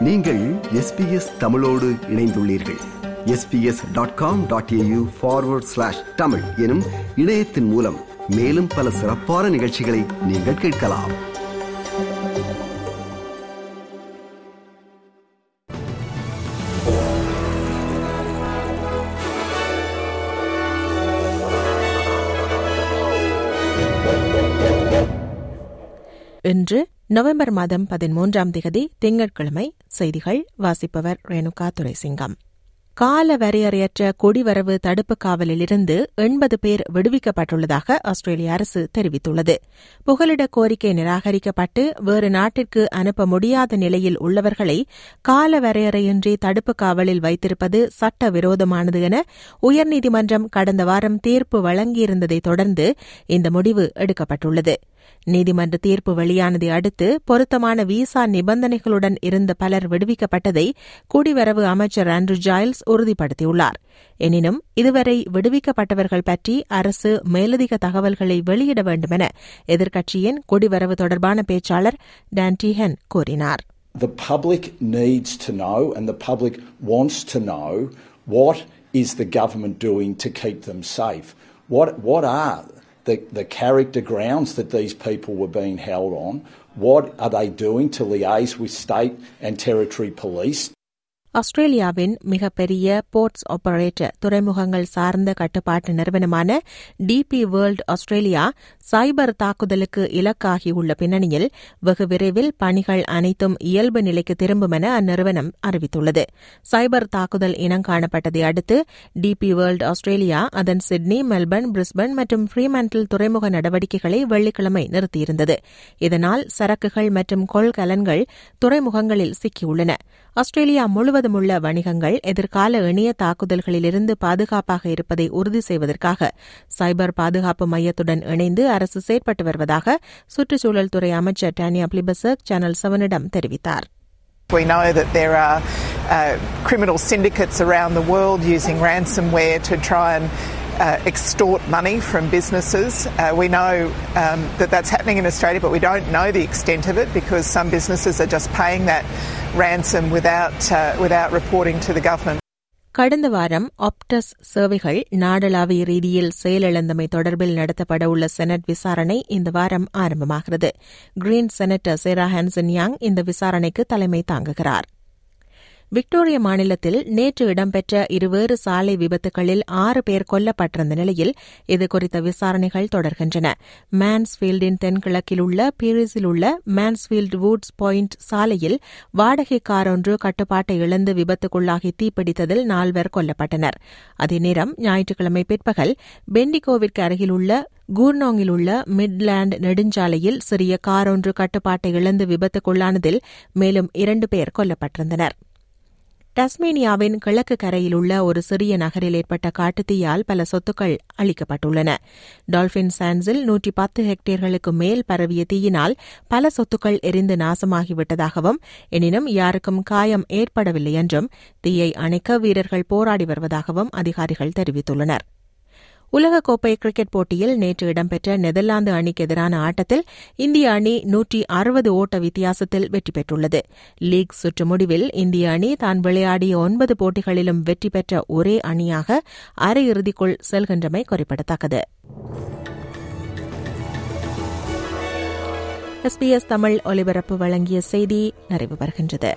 நீங்கள் எஸ்பிஎஸ் தமிழோடு இணைந்துள்ளீர்கள். SBS dot com dot AU forward slash Tamil எனும் இணையத்தின் மூலம் மேலும் பல சிறப்பான நிகழ்ச்சிகளை நீங்கள் கேட்கலாம். இன்று நவம்பர் மாதம் பதிமூன்றாம் திகதி திங்கட்கிழமை செய்திகள் வாசிப்பவர் ரேணுகா துரைசிங்கம். கால வரையறையற்ற குடிவரவு தடுப்பு காவலிலிருந்து எண்பது பேர் விடுவிக்கப்பட்டுள்ளதாக ஆஸ்திரேலிய அரசு தெரிவித்துள்ளது. புகலிட கோரிக்கை நிராகரிக்கப்பட்டு வேறு நாட்டிற்கு அனுப்ப முடியாத நிலையில் உள்ளவர்களை கால வரையறையின்றி தடுப்பு காவலில் வைத்திருப்பது சட்ட விரோதமானது என உயர்நீதிமன்றம் கடந்த வாரம் தீர்ப்பு வழங்கியிருந்ததை தொடர்ந்து இந்த முடிவு எடுக்கப்பட்டுள்ளது. நீதிமன்ற தீர்ப்பு வெளியானதை அடுத்து பொருத்தமான விசா நிபந்தனைகளுடன் இருந்த பலர் விடுவிக்கப்பட்டதை குடிவரவு அமைச்சர் ஆண்ட்ரூ ஜாயில்ஸ் உறுதிப்படுத்தியுள்ளார் எனினும் இதுவரை விடுவிக்கப்பட்டவர்கள் பற்றி அரசு மேலதிக தகவல்களை வெளியிட வேண்டுமென எதிர்க்கட்சியின் குடிவரவு தொடர்பான பேச்சாளர் டான் டீஹன் கூறினார் The public needs to know, and the public wants to know, what is the government doing to keep them safe? What, what are the, the character grounds that these people were being held on? What are they doing to liaise with state and territory police ஆஸ்திரேலியாவின் மிகப்பெரிய ports operator துறைமுகங்கள் சார்ந்த கட்டுப்பாட்டு நிறுவனமான DP world Australia சைபர் தாக்குதலுக்கு இலக்காகியுள்ள பின்னணியில் வெகு விரைவில் பணிகள் அனைத்தும் இயல்பு நிலைக்கு திரும்பும் என அந்நிறுவனம் அறிவித்துள்ளது. சைபர் தாக்குதல் இனங்காணப்பட்டதை அடுத்து டிபி வேர்ல்ட் ஆஸ்திரேலியா அதன் சிட்னி மெல்பர்ன் பிரிஸ்பன் மற்றும் ஃப்ரீமண்டில் துறைமுக நடவடிக்கைகளை வெள்ளிக்கிழமை நிறுத்தியிருந்தது. இதனால் சரக்குகள் மற்றும் கொள்கலன்கள் துறைமுகங்களில் சிக்கியுள்ளன. ஆஸ்திரேலியா முழுவதும் உள்ள வணிகங்கள் எதிர்கால இணைய தாக்குதல்களிலிருந்து பாதுகாப்பாக இருப்பதை உறுதி செய்வதற்காக சைபர் பாதுகாப்பு மையத்துடன் இணைந்து அரசு செயற்பட்டு வருவதாக சுற்றுச்சூழல் துறை அமைச்சர் டானியா பிளிபசர்க் சேனல் செவனிடம் தெரிவித்தார் We know that there are uh, criminal syndicates around the world using ransomware to try and uh, extort money from businesses. Uh, we know um, that that's happening in Australia, but we don't know the extent of it because some businesses are just paying that ransom without, uh, without reporting to the government. கடந்த வாரம் ஆப்டஸ் சேவைகள் நாடளாவிய ரீதியில் செயலிழந்தமை தொடர்பில் நடத்தப்பட உள்ள senate விசாரணை இந்த வாரம் ஆரம்பமாகிறது. Green senator Sarah Hanson Young இந்த விசாரணைக்கு தலைமை தாங்குகிறார். விக்டோரியா மாநிலத்தில் நேற்று இடம்பெற்ற இருவேறு சாலை விபத்துகளில் ஆறு பேர் கொல்லப்பட்டிருந்த நிலையில் இதுகுறித்த விசாரணைகள் தொடர்கின்றன. மான்ஸ்பீல்டின் தென்கிழக்கில் உள்ள பீரிஸில் உள்ள மான்ஸ்பீல்ட் வூட்ஸ் பாயிண்ட் சாலையில் வாடகை கார் ஒன்று கட்டுப்பாட்டை இழந்து விபத்துக்குள்ளாகி தீப்பிடித்ததில் நால்வர் கொல்லப்பட்டனர். அதே நேரம் ஞாயிற்றுக்கிழமை பிற்பகல் பெண்டிகோவிற்கு அருகில் உள்ள கூர்னோங்கில் உள்ள மிட்லேண்ட் நெடுஞ்சாலையில் சிறிய கார் ஒன்று கட்டுப்பாட்டை இழந்து விபத்துக்குள்ளானதில் மேலும் இரண்டு பேர் கொல்லப்பட்டிருந்தனர். டஸ்மேனியாவின் கிழக்கு கரையில் உள்ள ஒரு சிறிய நகரில் ஏற்பட்ட காட்டுத்தீயால் பல சொத்துக்கள் அளிக்கப்பட்டுள்ளன டால்பின் சான்ஸில் நூற்றி பத்து ஹெக்டேர்களுக்கு மேல் பரவிய தீயினால் பல சொத்துக்கள் எரிந்து நாசமாகிவிட்டதாகவும் எனினும் யாருக்கும் காயம் ஏற்படவில்லை என்றும் தீயை அணைக்க வீரர்கள் போராடி வருவதாகவும் அதிகாரிகள் தெரிவித்துள்ளனா் உலகக்கோப்பை கிரிக்கெட் போட்டியில் நேற்று இடம்பெற்ற நெதர்லாந்து அணிக்கு எதிரான ஆட்டத்தில் இந்திய அணி நூற்றி அறுபது ஓட்ட வித்தியாசத்தில் வெற்றி பெற்றுள்ளது. லீக் சுற்று முடிவில் இந்திய அணி தான் விளையாடிய ஒன்பது போட்டிகளிலும் வெற்றி பெற்ற ஒரே அணியாக அரையிறுதிக்குள் செல்கின்றமை குறிப்பிடத்தக்கது. எஸ்பிஎஸ் தமிழ் ஒலிபரப்பு வழங்கிய செய்தி நிறைவு பெறுகின்றது.